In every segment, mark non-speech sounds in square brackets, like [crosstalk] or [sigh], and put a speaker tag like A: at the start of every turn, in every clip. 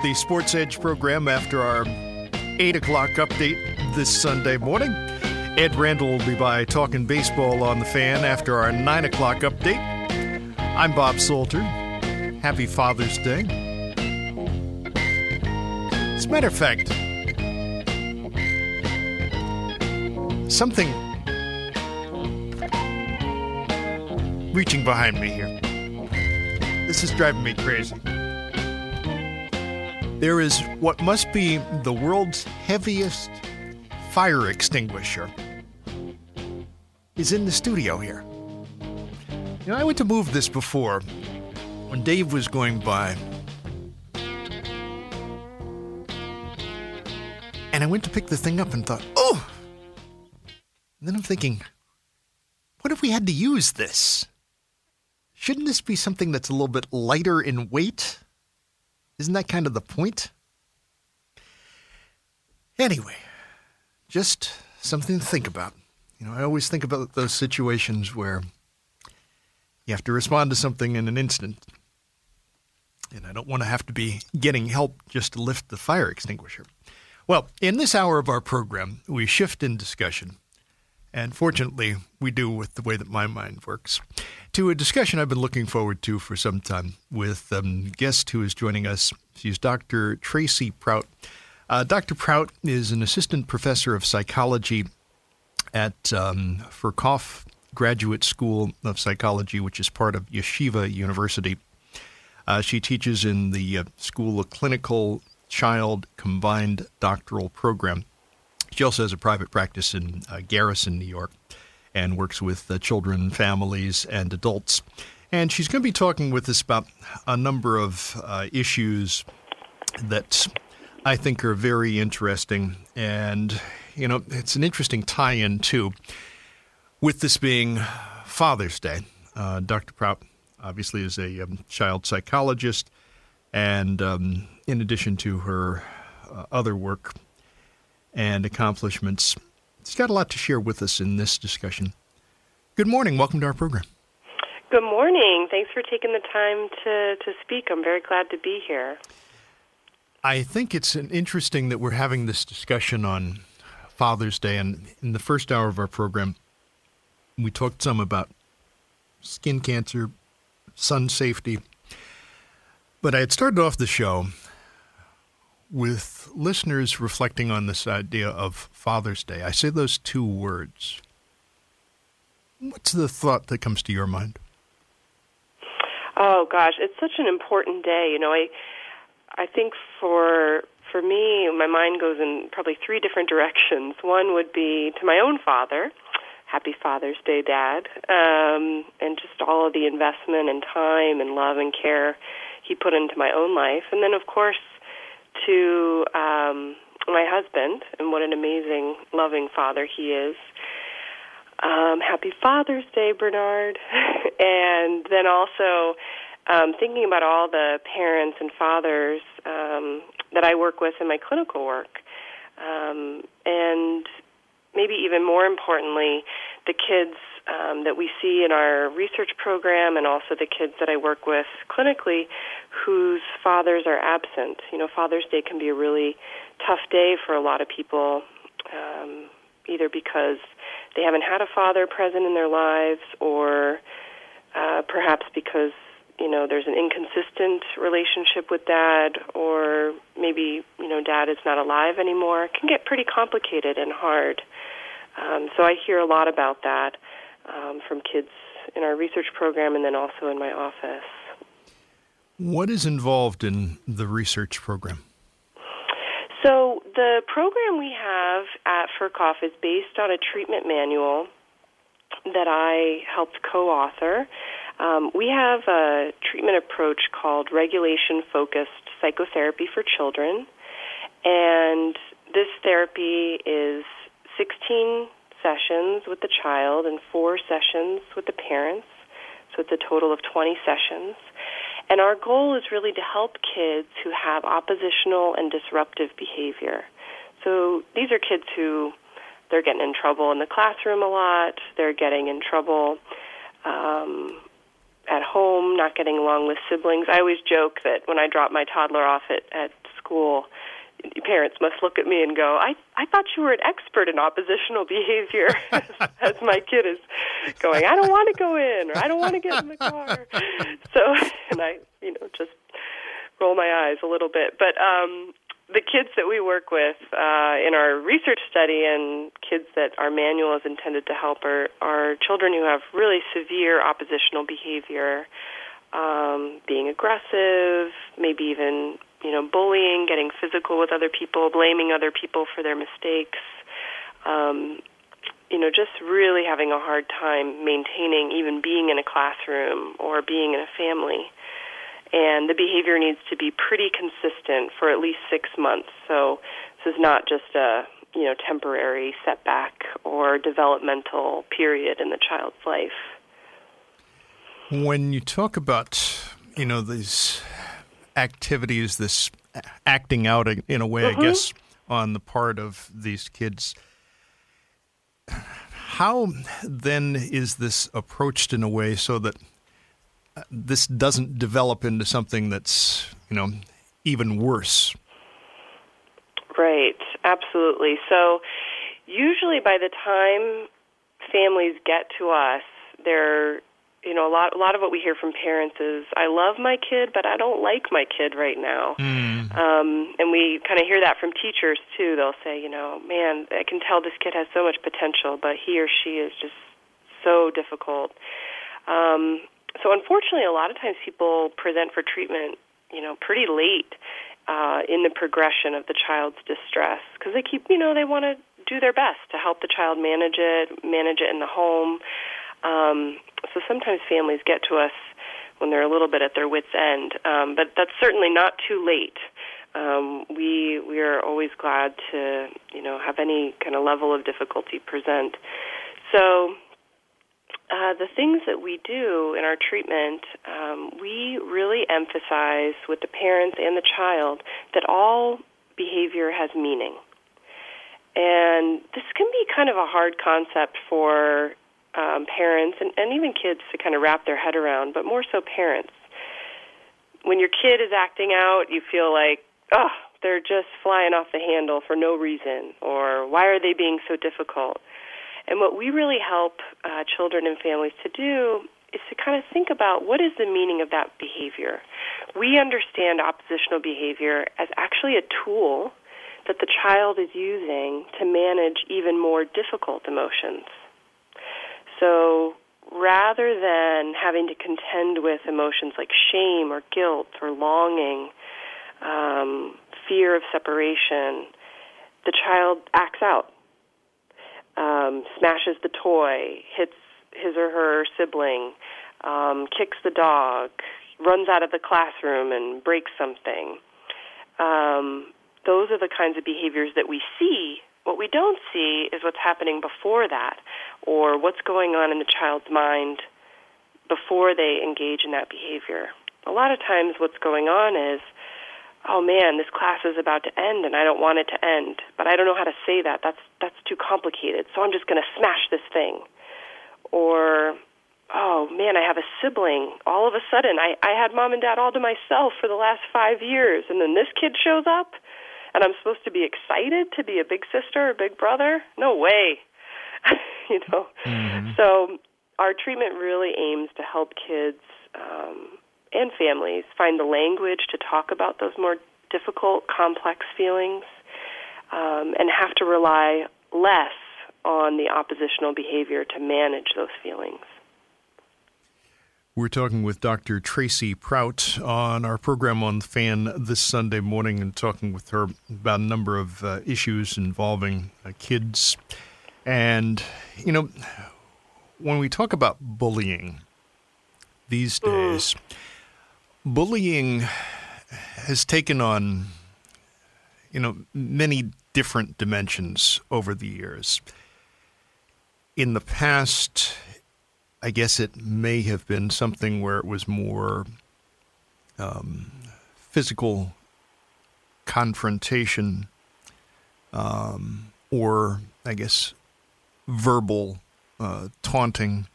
A: with the Sports Edge program after our 8 o'clock update this Sunday morning. Ed Randall will be by talking baseball on the fan after our 9 o'clock update. I'm Bob Salter. Happy Father's Day. As a matter of fact, something reaching behind me here. This is driving me crazy. There is what must be the world's heaviest fire extinguisher is in the studio here. You know, I went to move this before when Dave was going by. And I went to pick the thing up and thought, oh! And then I'm thinking, what if we had to use this? Shouldn't this be something that's a little bit lighter in weight? Isn't that kind of the point? Anyway, just something to think about. You know, I always think about those situations where you have to respond to something in an instant. And I don't want to have to be getting help just to lift the fire extinguisher. Well, in this hour of our program, we shift in discussion and fortunately, we do with the way that my mind works, to a discussion I've been looking forward to for some time with um, a guest who is joining us. She's Dr. Tracy Prout. Uh, Dr. Prout is an assistant professor of psychology at um, Ferkauf Graduate School of Psychology, which is part of Yeshiva University. Uh, she teaches in the uh, School of Clinical Child Combined Doctoral Program. She also has a private practice in uh, Garrison, New York, and works with uh, children, families, and adults. And she's going to be talking with us about a number of uh, issues that I think are very interesting. And, you know, it's an interesting tie in, too, with this being Father's Day. Uh, Dr. Prout obviously is a um, child psychologist, and um, in addition to her uh, other work, and accomplishments. He's got a lot to share with us in this discussion. Good morning. Welcome to our program.
B: Good morning. Thanks for taking the time to, to speak. I'm very glad to be here.
A: I think it's interesting that we're having this discussion on Father's Day. And in the first hour of our program, we talked some about skin cancer, sun safety. But I had started off the show with listeners reflecting on this idea of Father's Day, I say those two words. What's the thought that comes to your mind?
B: Oh gosh, it's such an important day. You know, I I think for for me, my mind goes in probably three different directions. One would be to my own father. Happy Father's Day, Dad, um, and just all of the investment and time and love and care he put into my own life. And then, of course, to um, my husband and what an amazing, loving father he is. Um, happy Father's Day, Bernard. [laughs] and then also um, thinking about all the parents and fathers um, that I work with in my clinical work. Um, and maybe even more importantly, the kids um, that we see in our research program and also the kids that I work with clinically whose fathers are absent. You know, Father's Day can be a really tough day for a lot of people, um, either because they haven't had a father present in their lives or uh, perhaps because you know there's an inconsistent relationship with dad or maybe you know dad is not alive anymore. It can get pretty complicated and hard. Um, so i hear a lot about that um, from kids in our research program and then also in my office.
A: What is involved in the research program?
B: So, the program we have at Ferkauf is based on a treatment manual that I helped co author. Um, we have a treatment approach called regulation focused psychotherapy for children, and this therapy is 16 sessions with the child and four sessions with the parents. So it's a total of 20 sessions. And our goal is really to help kids who have oppositional and disruptive behavior. So these are kids who they're getting in trouble in the classroom a lot. They're getting in trouble um, at home, not getting along with siblings. I always joke that when I drop my toddler off at, at school, parents must look at me and go, I, I thought you were an expert in oppositional behavior [laughs] as my kid is going, I don't want to go in or I don't want to get in the car. [laughs] So, and I, you know, just roll my eyes a little bit. But um, the kids that we work with uh, in our research study and kids that our manual is intended to help are, are children who have really severe oppositional behavior, um, being aggressive, maybe even you know bullying, getting physical with other people, blaming other people for their mistakes. Um, you know, just really having a hard time maintaining even being in a classroom or being in a family and the behavior needs to be pretty consistent for at least six months. So this is not just a you know temporary setback or developmental period in the child's life.
A: When you talk about you know these activities, this acting out in a way, mm-hmm. I guess, on the part of these kids. How then is this approached in a way so that this doesn't develop into something that's you know even worse.
B: Right, absolutely. So usually by the time families get to us, they're you know a lot a lot of what we hear from parents is I love my kid, but I don't like my kid right now. Mm. Um, and we kind of hear that from teachers too. They'll say, you know, man, I can tell this kid has so much potential, but he or she is just so difficult. Um, so unfortunately, a lot of times people present for treatment, you know, pretty late uh, in the progression of the child's distress because they keep, you know, they want to do their best to help the child manage it, manage it in the home. Um, so sometimes families get to us when they're a little bit at their wits' end, um, but that's certainly not too late. Um, we we are always glad to you know have any kind of level of difficulty present. So uh, the things that we do in our treatment, um, we really emphasize with the parents and the child that all behavior has meaning. And this can be kind of a hard concept for um, parents and, and even kids to kind of wrap their head around, but more so parents. When your kid is acting out, you feel like, oh, they're just flying off the handle for no reason, or why are they being so difficult? And what we really help uh, children and families to do is to kind of think about what is the meaning of that behavior. We understand oppositional behavior as actually a tool that the child is using to manage even more difficult emotions. So rather than having to contend with emotions like shame or guilt or longing, um, fear of separation, the child acts out um, smashes the toy, hits his or her sibling, um, kicks the dog, runs out of the classroom and breaks something. Um, those are the kinds of behaviors that we see. What we don't see is what's happening before that, or what's going on in the child's mind before they engage in that behavior. A lot of times, what's going on is oh man, this class is about to end and I don't want it to end, but I don't know how to say that. That's that's too complicated. So I'm just going to smash this thing. Or oh man, I have a sibling. All of a sudden, I I had mom and dad all to myself for the last 5 years and then this kid shows up and I'm supposed to be excited to be a big sister or big brother? No way. [laughs] you know. Mm-hmm. So our treatment really aims to help kids um, and families find the language to talk about those more difficult, complex feelings, um, and have to rely less on the oppositional behavior to manage those feelings.
A: We're talking with Dr. Tracy Prout on our program on fan this Sunday morning and talking with her about a number of uh, issues involving uh, kids. And, you know, when we talk about bullying these mm. days, mm bullying has taken on, you know, many different dimensions over the years. In the past, I guess it may have been something where it was more um, physical confrontation, um, or I guess verbal uh, taunting.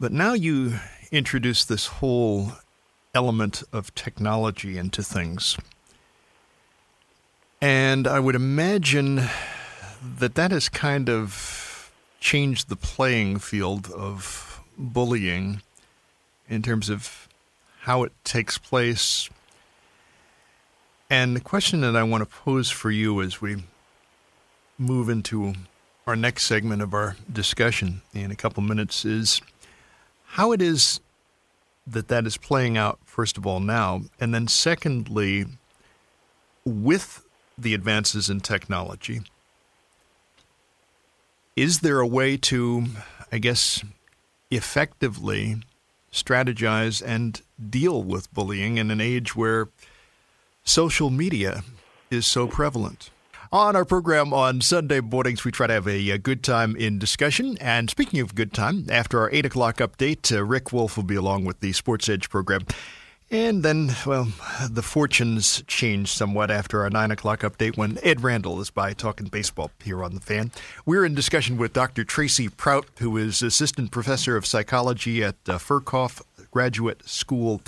A: But now you introduce this whole element of technology into things. And I would imagine that that is kind of changed the playing field of bullying in terms of how it takes place. And the question that I want to pose for you as we move into our next segment of our discussion in a couple minutes is how it is that that is playing out, first of all, now, and then secondly, with the advances in technology, is there a way to, I guess, effectively strategize and deal with bullying in an age where social media is so prevalent? On our program on Sunday mornings, we try to have a, a, good time in discussion. And speaking of good time, after our 8 o'clock update, uh, Rick Wolff will be along with the Sports Edge program. And then, well, the fortunes change somewhat after our 9 o'clock update when Ed Randall is by talking baseball here on The Fan. We're in discussion with Dr. Tracy Prout, who is Assistant Professor of Psychology at uh, Ferkauf Graduate School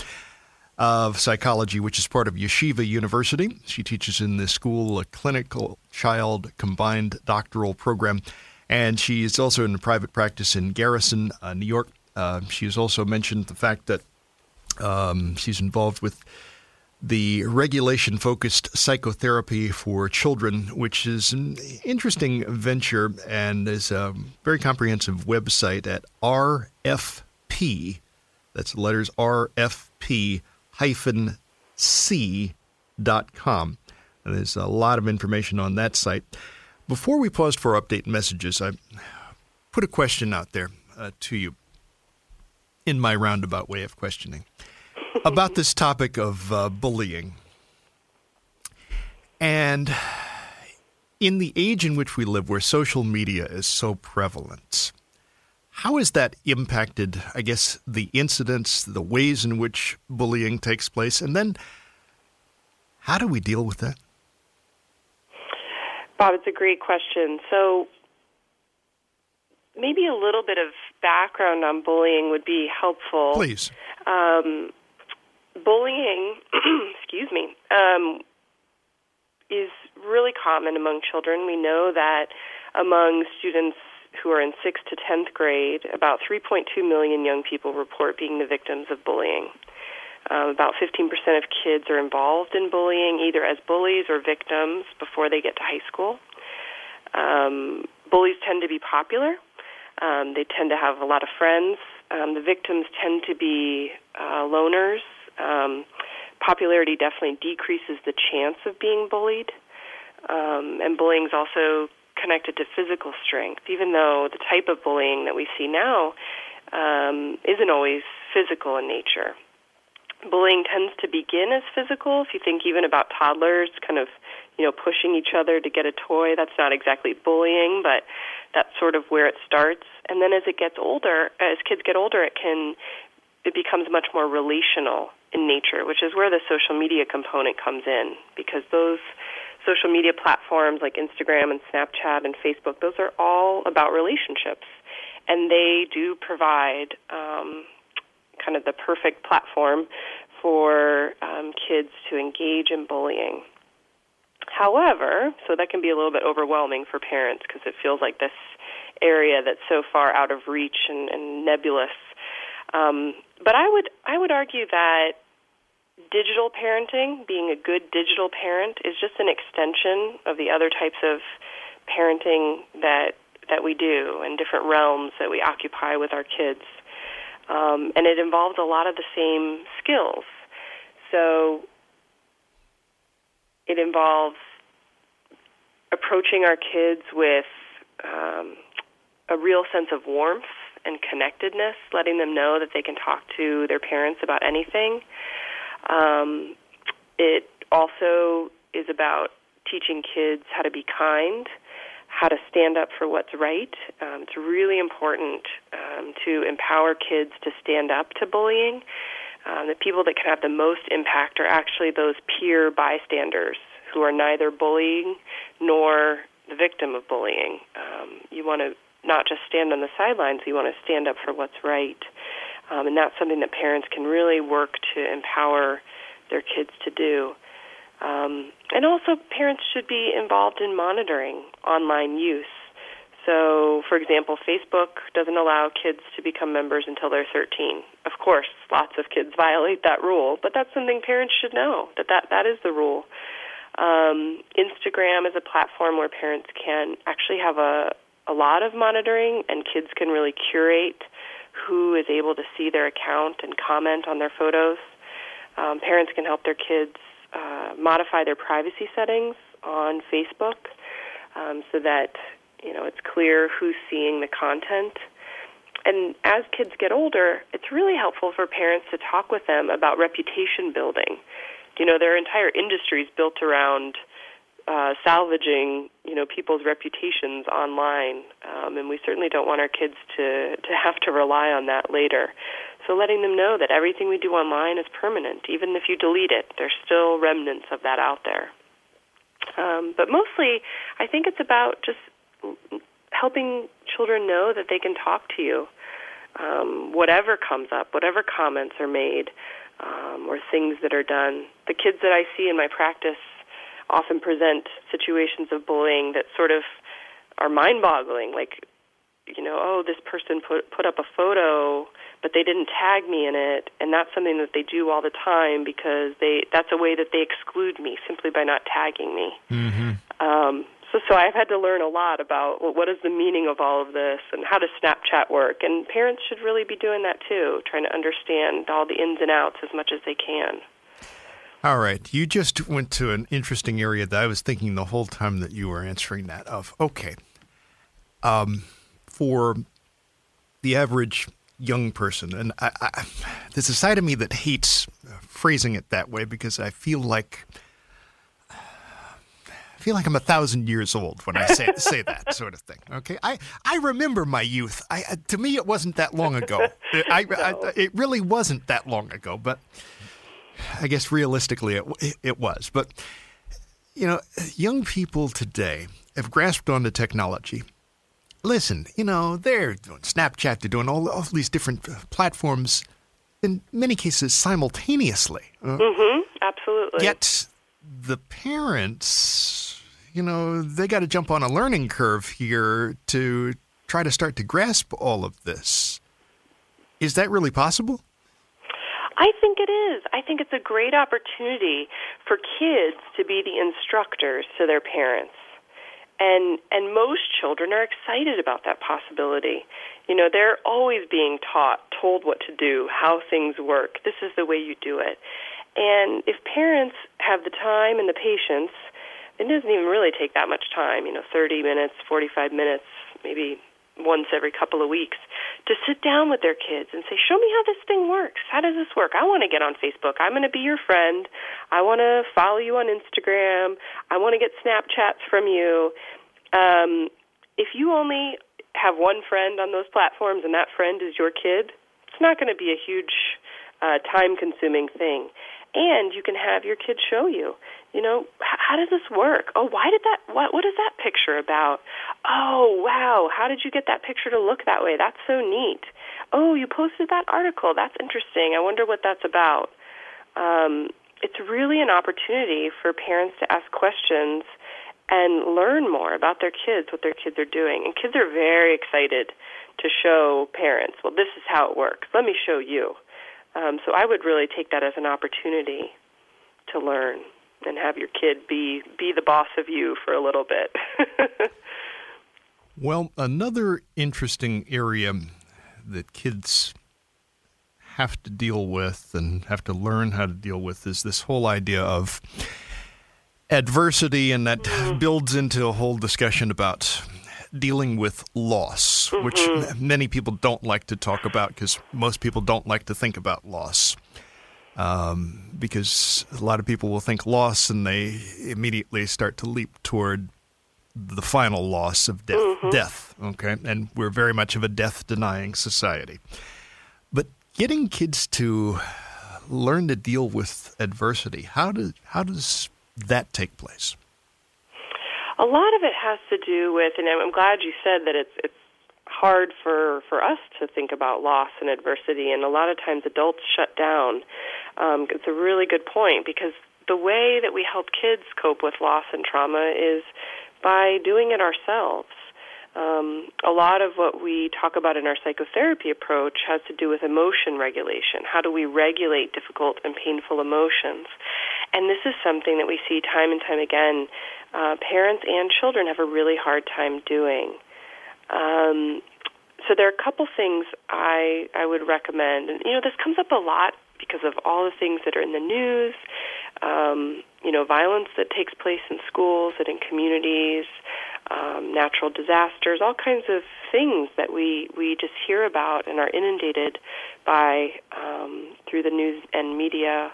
A: of Psychology, which is part of Yeshiva University. She teaches in the school a clinical child combined doctoral program, and she is also in private practice in Garrison, uh, New York. Uh, she has also mentioned the fact that um, she's involved with the regulation focused psychotherapy for children, which is an interesting venture and is a very comprehensive website at RFP. That's letters RFP c.com. And there's a lot of information on that site. Before we paused for update messages, I put a question out there uh, to you in my roundabout way of questioning about this topic of uh, bullying. And in the age in which we live, where social media is so prevalent, how has that impacted, I guess, the incidents, the ways in which bullying takes place, and then how do we deal with that?
B: Bob, it's a great question. So, maybe a little bit of background on bullying would be helpful.
A: Please.
B: Um, bullying, [clears throat] excuse me, um, is really common among children. We know that among students who are in 6th to 10th grade, about 3.2 million young people report being the victims of bullying. Um, about 15% of kids are involved in bullying, either as bullies or victims, before they get to high school. Um, bullies tend to be popular. Um, they tend to have a lot of friends. Um, the victims tend to be uh, loners. Um, popularity definitely decreases the chance of being bullied. Um, and bullying is also connected to physical strength, even though the type of bullying that we see now um, isn't always physical in nature. Bullying tends to begin as physical. If you think even about toddlers, kind of, you know, pushing each other to get a toy, that's not exactly bullying, but that's sort of where it starts. And then as it gets older, as kids get older, it can, it becomes much more relational in nature, which is where the social media component comes in, because those social media platforms like Instagram and Snapchat and Facebook, those are all about relationships. And they do provide um, kind of the perfect platform for um, kids to engage in bullying. However, so that can be a little bit overwhelming for parents because it feels like this area that's so far out of reach and, and nebulous. Um, but I would I would argue that digital parenting, being a good digital parent, is just an extension of the other types of parenting that that we do and different realms that we occupy with our kids. Um, and it involves a lot of the same skills. So it involves approaching our kids with um, a real sense of warmth and connectedness, letting them know that they can talk to their parents about anything. Um, it also is about teaching kids how to be kind, how to stand up for what's right. Um, it's really important um, to empower kids to stand up to bullying. Um, the people that can have the most impact are actually those peer bystanders who are neither bullying nor the victim of bullying. Um, you want to not just stand on the sidelines, you want to stand up for what's right. Um, and that's something that parents can really work to empower their kids to do. Um, and also, parents should be involved in monitoring online use. So, for example, Facebook doesn't allow kids to become members until they're 13. Of course, lots of kids violate that rule, but that's something parents should know that that, that is the rule. Um, Instagram is a platform where parents can actually have a, a lot of monitoring, and kids can really curate who is able to see their account and comment on their photos. Um, parents can help their kids uh, modify their privacy settings on Facebook um, so that you know it's clear who's seeing the content. And as kids get older, it's really helpful for parents to talk with them about reputation building. You know, there are entire industries built around uh, salvaging, you know, people's reputations online, um, and we certainly don't want our kids to to [laughs] have to rely on that later. So letting them know that everything we do online is permanent, even if you delete it, there's still remnants of that out there. Um, but mostly, I think it's about just helping children know that they can talk to you, um, whatever comes up, whatever comments are made, um, or things that are done. The kids that I see in my practice often present situations of bullying that sort of are mind-boggling, like you know, oh, this person put put up a photo, but they didn't tag me in it, and that's something that they do all the time because they that's a way that they exclude me simply by not tagging me.
A: Mm-hmm.
B: Um, so, I've had to learn a lot about well, what is the meaning of all of this and how does Snapchat work. And parents should really be doing that too, trying to understand all the ins and outs as much as they can.
A: All right. You just went to an interesting area that I was thinking the whole time that you were answering that of. Okay. Um, for the average young person, and I, I, there's a side of me that hates phrasing it that way because I feel like feel like I'm a thousand years old when I say say that [laughs] sort of thing. Okay, I I remember my youth. I to me it wasn't that long ago. [laughs] I, I, it really wasn't that long ago, but I guess realistically it it was. But you know, young people today have grasped onto technology listen, you know, they're doing Snapchat, they're doing all, all these different uh, platforms, in many cases simultaneously.
B: Uh, mm-hmm, absolutely.
A: Yet the parents, you know, they got to jump on a learning curve here to try to start to grasp all of this. Is that really possible?
B: I think it is. I think it's a great opportunity for kids to be the instructors to their parents and and most children are excited about that possibility you know they're always being taught told what to do how things work this is the way you do it and if parents have the time and the patience it doesn't even really take that much time you know 30 minutes 45 minutes maybe once every couple of weeks to sit down with their kids and say, Show me how this thing works. How does this work? I want to get on Facebook. I'm going to be your friend. I want to follow you on Instagram. I want to get Snapchats from you. Um, if you only have one friend on those platforms and that friend is your kid, it's not going to be a huge uh, time consuming thing and you can have your kids show you. You know how does this work? Oh why did that what what is that picture about? Oh wow how did you get that picture to look that way? That's so neat. Oh you posted that article. That's interesting. I wonder what that's about. Um, it's really an opportunity for parents to ask questions and learn more about their kids what their kids are doing. And kids are very excited to show parents well this is how it works. Let me show you um, so I would really take that as an opportunity to learn and have your kid be be the boss of you for a little bit. [laughs]
A: well, another interesting area that kids have to deal with and have to learn how to deal with is this whole idea of adversity, and that mm. builds into a whole discussion about dealing with loss, mm-hmm. which many people don't like to talk about because most people don't like to think about loss. Um, because a lot of people will think loss and they immediately start to leap toward the final loss of death. Mm-hmm. Death, okay, and we're very much of a death-denying society. But getting kids to learn to deal with adversity, how does how does that take place?
B: A lot of it has to do with, and I'm glad you said that it's it's hard for for us to think about loss and adversity, and a lot of times adults shut down. Um, it's a really good point because the way that we help kids cope with loss and trauma is by doing it ourselves. Um, a lot of what we talk about in our psychotherapy approach has to do with emotion regulation. How do we regulate difficult and painful emotions? And this is something that we see time and time again. Uh, parents and children have a really hard time doing. Um, so there are a couple things I I would recommend, and you know this comes up a lot because of all the things that are in the news. Um, you know, violence that takes place in schools and in communities, um, natural disasters, all kinds of things that we we just hear about and are inundated by um, through the news and media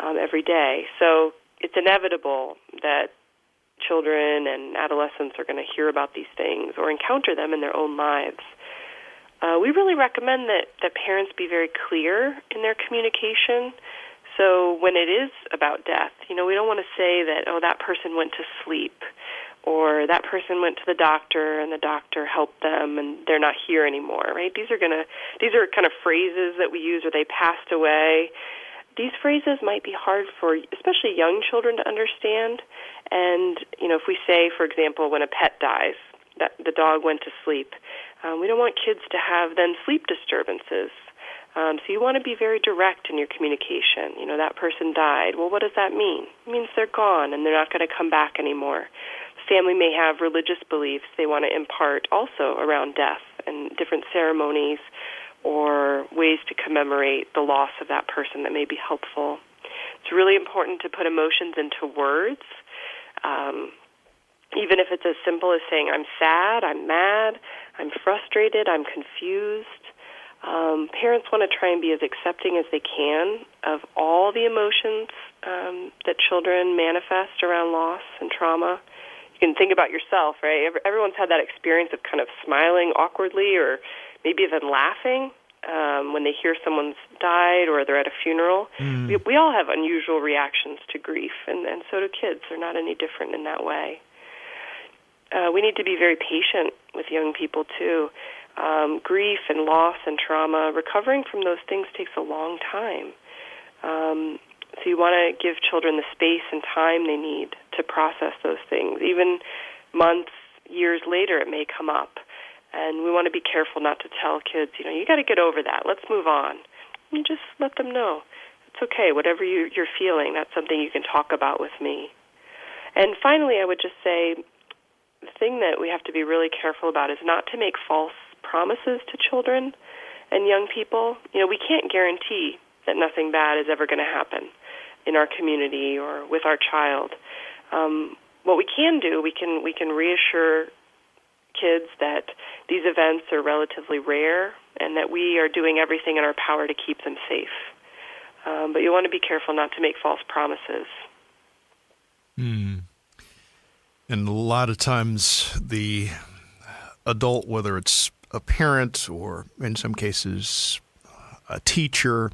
B: um, every day. So it's inevitable that children and adolescents are going to hear about these things or encounter them in their own lives. Uh, we really recommend that, that parents be very clear in their communication. So when it is about death, you know, we don't want to say that, oh, that person went to sleep or that person went to the doctor and the doctor helped them and they're not here anymore, right? These are going to these are kind of phrases that we use or they passed away. These phrases might be hard for especially young children to understand. And, you know, if we say, for example, when a pet dies, that the dog went to sleep, um, we don't want kids to have then sleep disturbances. Um, so you want to be very direct in your communication. You know, that person died. Well, what does that mean? It means they're gone and they're not going to come back anymore. Family may have religious beliefs they want to impart also around death and different ceremonies or ways to commemorate the loss of that person that may be helpful. It's really important to put emotions into words. Um, even if it's as simple as saying, I'm sad, I'm mad, I'm frustrated, I'm confused. Um, parents want to try and be as accepting as they can of all the emotions um, that children manifest around loss and trauma. You can think about yourself, right? Everyone's had that experience of kind of smiling awkwardly or maybe even laughing um, when they hear someone's died or they're at a funeral. Mm. We, we all have unusual reactions to grief, and, and so do kids. They're not any different in that way. Uh, we need to be very patient with young people too. Um, grief and loss and trauma, recovering from those things takes a long time. Um, so you want to give children the space and time they need to process those things. Even months, years later, it may come up. And we want to be careful not to tell kids, you know, you got to get over that. Let's move on. You just let them know it's okay. Whatever you, you're feeling, that's something you can talk about with me. And finally, I would just say the thing that we have to be really careful about is not to make false promises to children and young people. You know, we can't guarantee that nothing bad is ever going to happen in our community or with our child. Um, what we can do, we can we can reassure kids that these events are relatively rare and that we are doing everything in our power to keep them safe. Um, but you want to be careful not to make false promises.
A: Hmm. And a lot of times, the adult, whether it's a parent or in some cases a teacher,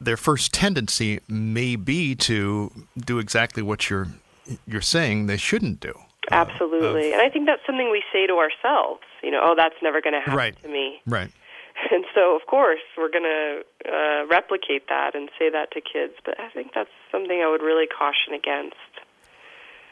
A: their first tendency may be to do exactly what you're you're saying they shouldn't do.
B: Absolutely. Uh, and I think that's something we say to ourselves, you know, oh, that's never going to happen
A: right,
B: to me.
A: Right. [laughs]
B: And so, of course, we're going to uh, replicate that and say that to kids. But I think that's something I would really caution against.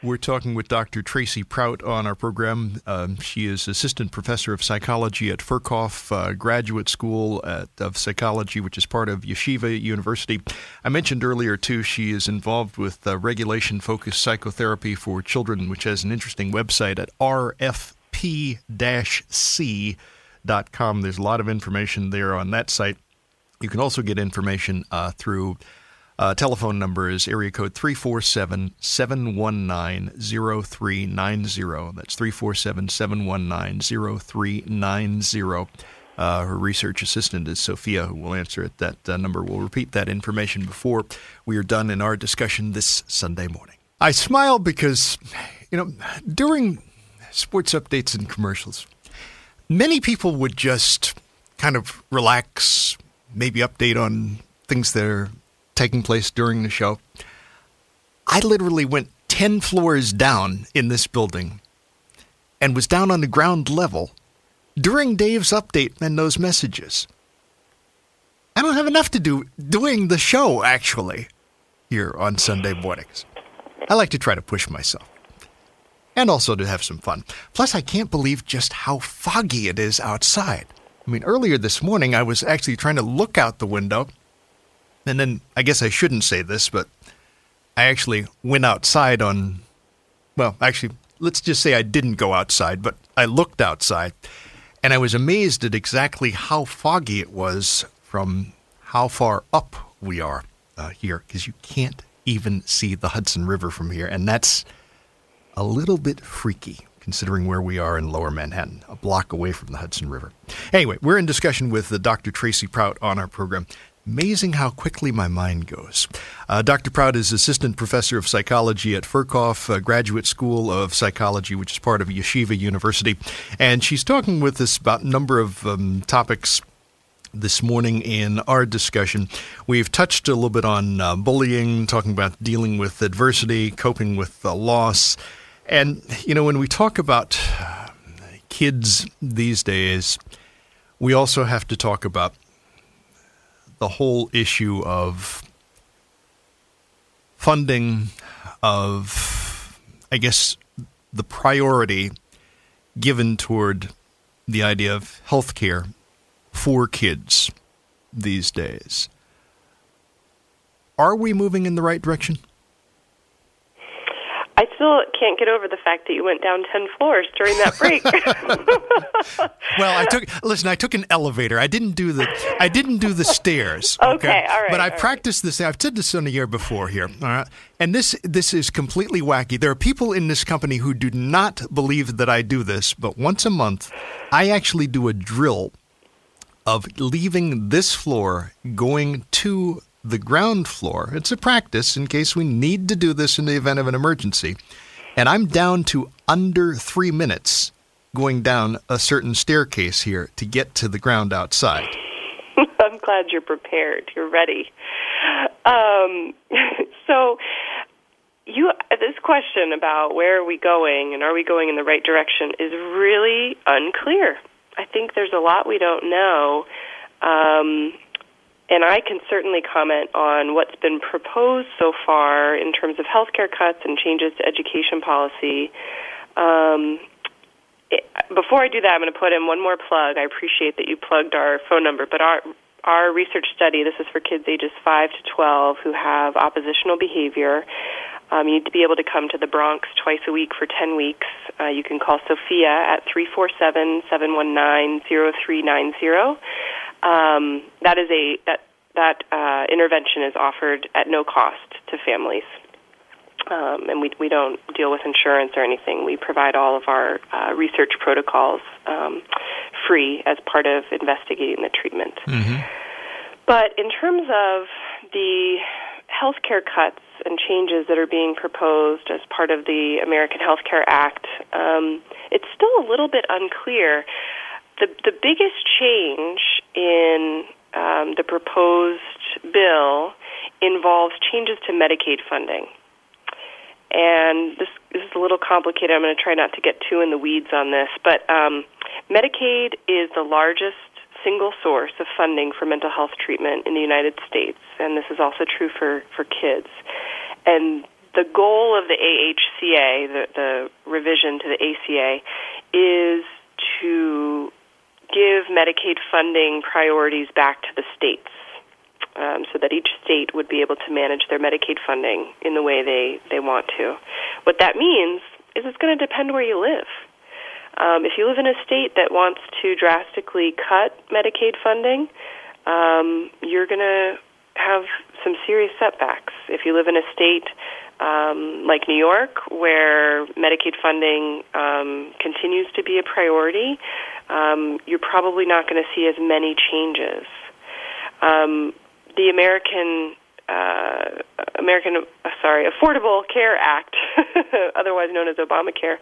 A: We're talking with Dr. Tracy Prout on our program. Um, she is assistant professor of psychology at Ferkauf uh, Graduate School at, of Psychology, which is part of Yeshiva University. I mentioned earlier, too, she is involved with uh, regulation focused psychotherapy for children, which has an interesting website at rfp c.com. There's a lot of information there on that site. You can also get information uh, through uh, telephone number is area code 347 719 0390. That's 347 719 0390. Uh, her research assistant is Sophia, who will answer it. That uh, number will repeat that information before we are done in our discussion this Sunday morning. I smile because, you know, during sports updates and commercials, many people would just kind of relax, maybe update on things they're taking place during the show. I literally went 10 floors down in this building and was down on the ground level during Dave's update and those messages. I don't have enough to do doing the show, actually, here on Sunday mornings. I like to try to push myself and also to have some fun. Plus, I can't believe just how foggy it is outside. I mean, earlier this morning, I was actually trying to look out the window, and then I guess I shouldn't say this, but I actually went outside on, well, actually, let's just say I didn't go outside, but I looked outside, and I was amazed at exactly how foggy it was from how far up we are uh, here, because you can't even see the Hudson River from here, and that's a little bit freaky considering where we are in lower Manhattan, a block away from the Hudson River. Anyway, we're in discussion with Dr. Tracy Prout on our program. Amazing how quickly my mind goes. Uh, Dr. Prout is assistant professor of psychology at Ferkauf uh, Graduate School of Psychology, which is part of Yeshiva University. And she's talking with us about a number of um, topics this morning in our discussion. We've touched a little bit on uh, bullying, talking about dealing with adversity, coping with uh, loss, and, you know, when we talk about kids these days, we also have to talk about the whole issue of funding, of, I guess, the priority given toward the idea of health care for kids these days. Are we moving in the right direction?
B: I still can't get over the fact that you went down 10 floors during that break. [laughs]
A: well, I took listen, I took an elevator. I didn't do the I didn't do the stairs. [laughs]
B: Okay, okay all right.
A: But I practiced
B: right.
A: this. I've said this on a year before here. All right. And this this is completely wacky. There are people in this company who do not believe that I do this, but once a month I actually do a drill of leaving this floor going to the ground floor. It's a practice in case we need to do this in the event of an emergency. And I'm down to under three minutes going down a certain staircase here to get to the ground outside. [laughs]
B: I'm glad you're prepared. You're ready. Um, [laughs] so, you this question about where are we going and are we going in the right direction is really unclear. I think there's a lot we don't know. Um, and I can certainly comment on what's been proposed so far in terms of healthcare cuts and changes to education policy. Um, it, before I do that, I'm going to put in one more plug. I appreciate that you plugged our phone number, but our our research study, this is for kids ages 5 to 12 who have oppositional behavior. Um, you need to be able to come to the Bronx twice a week for 10 weeks. Uh, you can call Sophia at 347 719 0390. Um, that is a that that uh, intervention is offered at no cost to families. Um, and we, we don't deal with insurance or anything. We provide all of our uh, research protocols um, free as part of investigating the treatment.
A: Mm-hmm.
B: But in terms of the healthcare cuts and changes that are being proposed as part of the American Health Care Act, um, it's still a little bit unclear the the biggest change in um, the proposed bill involves changes to Medicaid funding. And this, this is a little complicated. I'm going to try not to get too in the weeds on this, but um, Medicaid is the largest single source of funding for mental health treatment in the United States, and this is also true for, for kids. And the goal of the AHCA, the, the revision to the ACA, is to give Medicaid funding priorities back to the states um, so that each state would be able to manage their Medicaid funding in the way they, they want to. What that means is it's going to depend where you live. Um, if you live in a state that wants to drastically cut Medicaid funding, um, you're going to have some serious setbacks. If you live in a state um, like New York, where Medicaid funding um, continues to be a priority, um, you're probably not going to see as many changes. Um, the American uh, American, uh, sorry, Affordable Care Act, [laughs] otherwise known as Obamacare,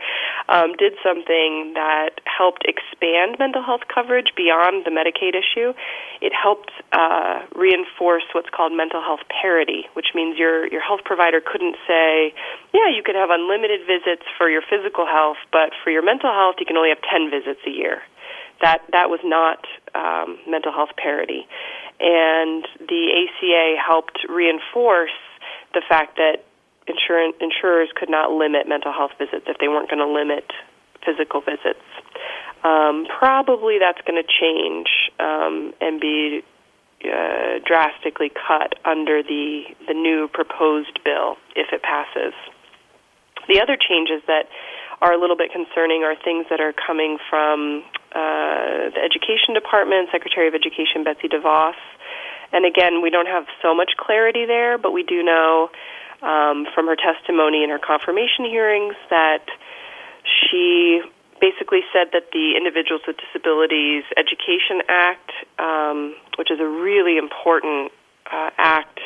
B: um, did something that helped expand mental health coverage beyond the Medicaid issue. It helped uh, reinforce what's called mental health parity, which means your your health provider couldn't say, yeah, you could have unlimited visits for your physical health, but for your mental health, you can only have ten visits a year That that was not um, mental health parity, and the ACA helped reinforce the fact that insurance, insurers could not limit mental health visits if they weren't going to limit physical visits. Um, probably that's going to change um, and be uh, drastically cut under the the new proposed bill if it passes. The other changes that are a little bit concerning are things that are coming from uh, the Education Department, Secretary of Education Betsy DeVos. And again, we don't have so much clarity there, but we do know um, from her testimony in her confirmation hearings that she basically said that the Individuals with Disabilities Education Act, um, which is a really important uh, act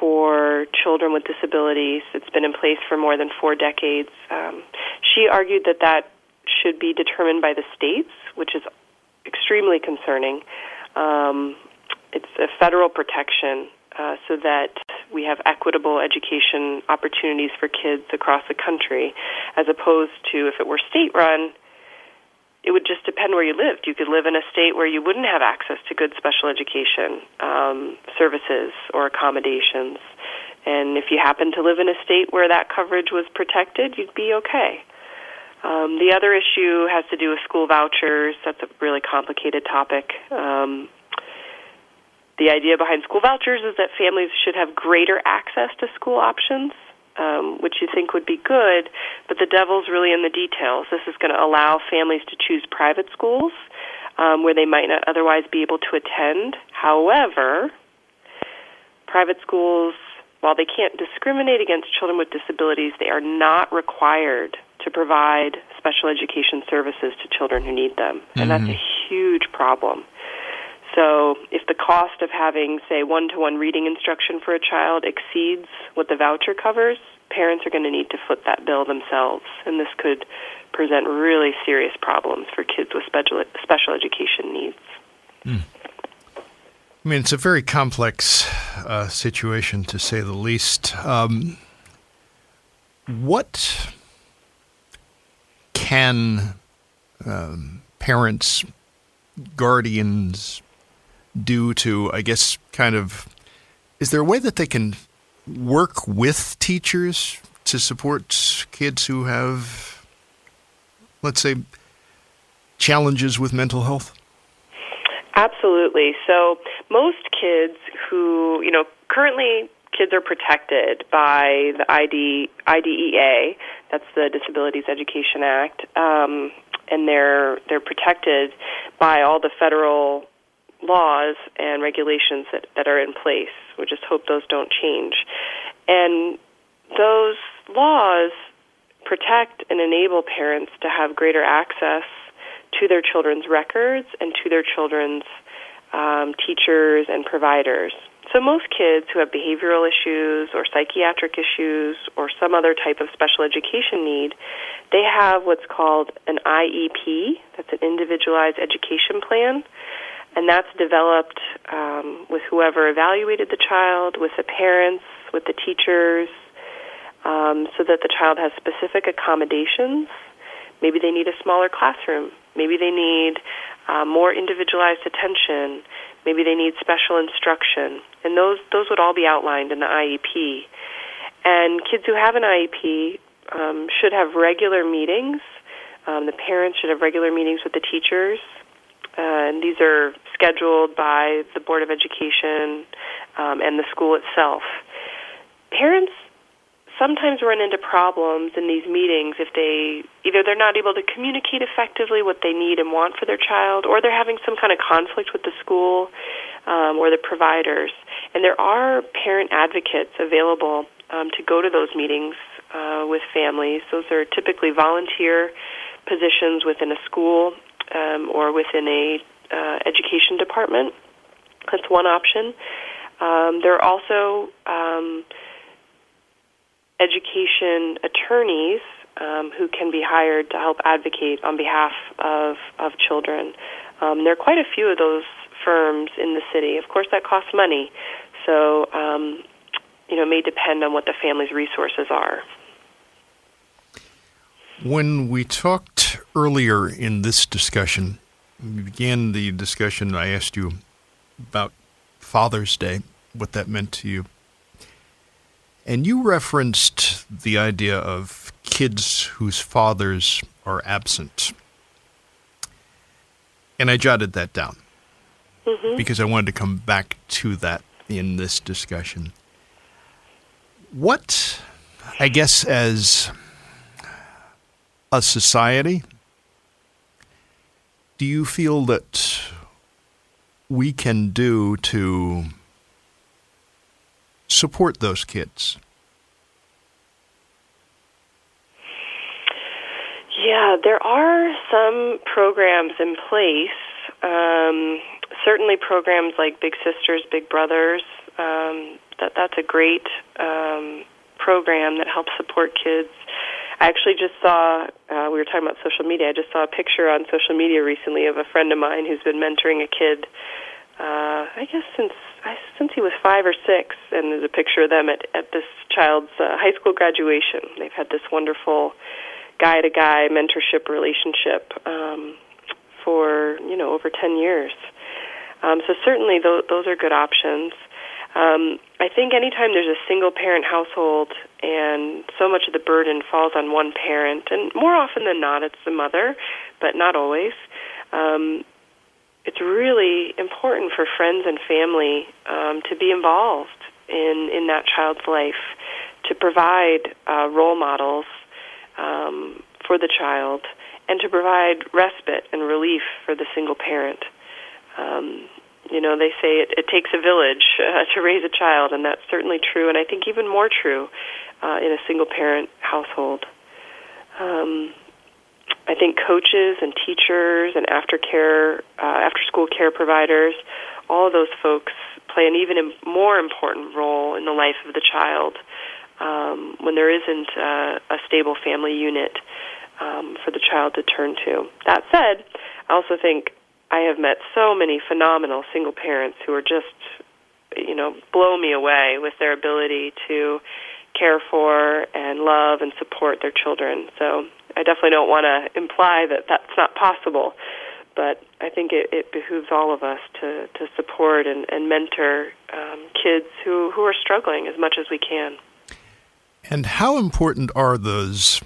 B: for children with disabilities, it's been in place for more than four decades. Um, she argued that that should be determined by the states, which is extremely concerning. Um, it's a federal protection uh, so that we have equitable education opportunities for kids across the country, as opposed to if it were state run, it would just depend where you lived. You could live in a state where you wouldn't have access to good special education um, services or accommodations. And if you happen to live in a state where that coverage was protected, you'd be okay. Um, the other issue has to do with school vouchers. That's a really complicated topic. Um, the idea behind school vouchers is that families should have greater access to school options, um, which you think would be good, but the devil's really in the details. This is going to allow families to choose private schools um, where they might not otherwise be able to attend. However, private schools, while they can't discriminate against children with disabilities, they are not required to provide special education services to children who need them. And mm-hmm. that's a huge problem. So, if the cost of having, say, one to one reading instruction for a child exceeds what the voucher covers, parents are going to need to foot that bill themselves. And this could present really serious problems for kids with special, special education needs. Mm.
A: I mean, it's a very complex uh, situation, to say the least. Um, what can um, parents, guardians, do to, I guess, kind of, is there a way that they can work with teachers to support kids who have, let's say, challenges with mental health?
B: Absolutely. So most kids who, you know, currently kids are protected by the ID, IDEA, that's the Disabilities Education Act, um, and they're they're protected by all the federal laws and regulations that, that are in place. We just hope those don't change. And those laws protect and enable parents to have greater access to their children's records and to their children's um, teachers and providers. So, most kids who have behavioral issues or psychiatric issues or some other type of special education need, they have what's called an IEP, that's an individualized education plan and that's developed um, with whoever evaluated the child, with the parents, with the teachers, um, so that the child has specific accommodations. Maybe they need a smaller classroom. Maybe they need uh, more individualized attention. Maybe they need special instruction, and those those would all be outlined in the IEP. And kids who have an IEP um, should have regular meetings. Um, the parents should have regular meetings with the teachers uh, and these are scheduled by the Board of Education um, and the school itself. Parents sometimes run into problems in these meetings if they either they're not able to communicate effectively what they need and want for their child, or they're having some kind of conflict with the school um, or the providers. And there are parent advocates available um, to go to those meetings uh, with families. Those are typically volunteer positions within a school um, or within a uh, education department. That's one option. Um, there are also um, education attorneys um, who can be hired to help advocate on behalf of, of children. Um, there are quite a few of those firms in the city. Of course, that costs money, so um, you know it may depend on what the family's resources are.
A: When we talked earlier in this discussion we began the discussion, I asked you about Father's Day, what that meant to you. And you referenced the idea of kids whose fathers are absent. And I jotted that down
B: Mm-hmm.
A: because I wanted to come back to that in this discussion. What, I guess, as a society, do you feel that we can do to support those kids?
B: Yeah, there are some programs in place. Um, certainly, programs like Big Sisters, Big Brothers. Um, that that's a great um, program that helps support kids. I actually just saw. Uh, we were talking about social media. I just saw a picture on social media recently of a friend of mine who's been mentoring a kid. Uh, I guess since since he was five or six, and there's a picture of them at at this child's uh, high school graduation. They've had this wonderful guy to guy mentorship relationship um, for you know over 10 years. Um, so certainly th- those are good options. Um, I think anytime there's a single parent household and so much of the burden falls on one parent, and more often than not it's the mother, but not always. Um, it's really important for friends and family um, to be involved in in that child's life, to provide uh, role models um, for the child, and to provide respite and relief for the single parent. Um, you know, they say it, it takes a village [laughs] uh, to raise a child, and that's certainly true, and I think even more true uh, in a single parent household. Um, I think coaches and teachers and aftercare, uh, after school care providers, all of those folks play an even more important role in the life of the child um, when there isn't uh, a stable family unit um, for the child to turn to. That said, I also think I have met so many phenomenal single parents who are just, you know, blow me away with their ability to care for and love and support their children. So I definitely don't want to imply that that's not possible, but I think it, it behooves all of us to, to support and, and mentor um, kids who, who are struggling as much as we can.
A: And how important are those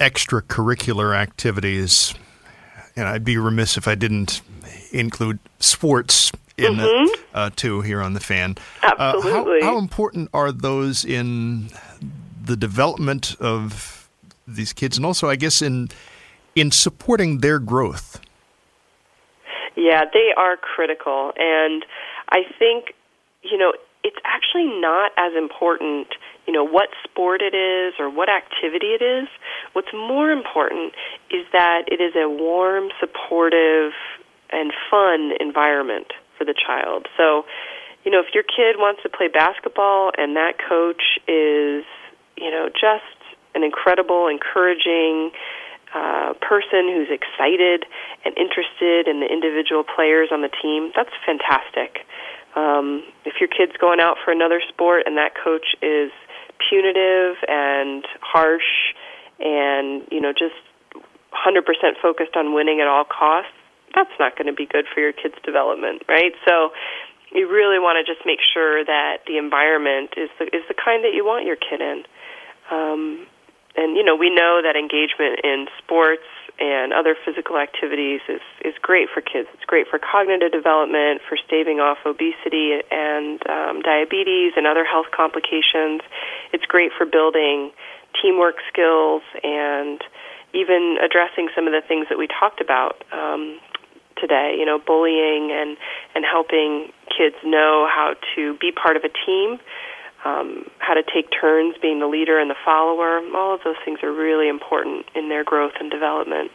A: extracurricular activities? And I'd be remiss if I didn't include sports in
B: Mhm.
A: it uh, too here on the fan.
B: Absolutely.
A: Uh, how, how important are those in the development of these kids, and also, I guess, in in supporting their growth?
B: Yeah, they are critical. And I think, you know, it's actually not as important, you know, what sport it is or what activity it is. What's more important is that it is a warm, supportive, and fun environment for the child. So, you know, if your kid wants to play basketball and that coach is, you know, just an incredible, encouraging, uh, person who's excited and interested in the individual players on the team, that's fantastic. Um, if your kid's going out for another sport and that coach is punitive and harsh and, you know, just 100% focused on winning at all costs, that's not going to be good for your kid's development, right? So you really want to just make sure that the environment is the, is the kind that you want your kid in. Um, and you know we know that engagement in sports and other physical activities is is great for kids. It's great for cognitive development, for staving off obesity and um, diabetes and other health complications. It's great for building teamwork skills and even addressing some of the things that we talked about um, today. You know, bullying and and helping kids know how to be part of a team um, how to take turns being the leader and the follower. All of those things are really important in their growth and development.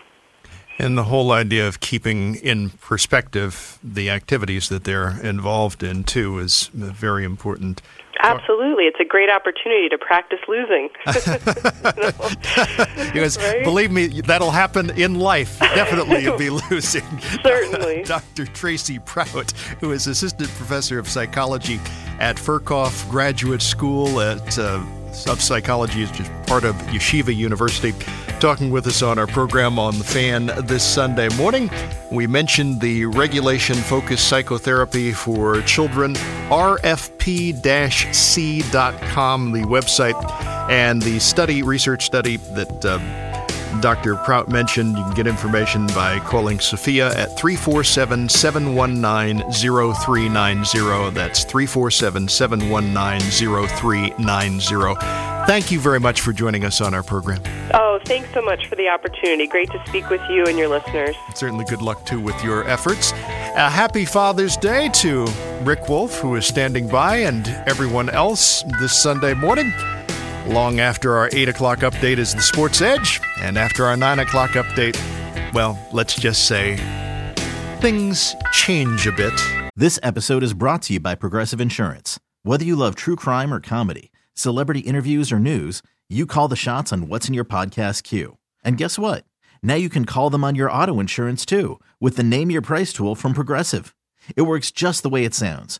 A: And the whole idea of keeping in perspective the activities that they're involved in, too, is very important.
B: Absolutely. It's a great opportunity to practice losing. [laughs] [laughs]
A: because
B: Right?
A: believe me, that'll happen in life. Definitely, you'll be [laughs] losing.
B: Certainly.
A: Dr. Tracy Prout, who is assistant professor of psychology at Ferkauf Graduate School at uh, of Psychology is just part of Yeshiva University, talking with us on our program on the fan this Sunday morning. We mentioned the regulation focused psychotherapy for children, rfp c.com, the website, and the study, research study that. Uh, Dr. Prout mentioned you can get information by calling Sophia at 347 719 0390. That's 347 719 0390. Thank you very much for joining us on our program.
B: Oh, thanks so much for the opportunity. Great to speak with you and your listeners.
A: Certainly good luck too with your efforts. A happy Father's Day to Rick Wolff, who is standing by, and everyone else this Sunday morning. Long after our 8 o'clock update is the Sports Edge, and after our 9 o'clock update, well, let's just say things change a bit.
C: This episode is brought to you by Progressive Insurance. Whether you love true crime or comedy, celebrity interviews or news, you call the shots on what's in your podcast queue. And guess what? Now you can call them on your auto insurance too with the Name Your Price tool from Progressive. It works just the way it sounds.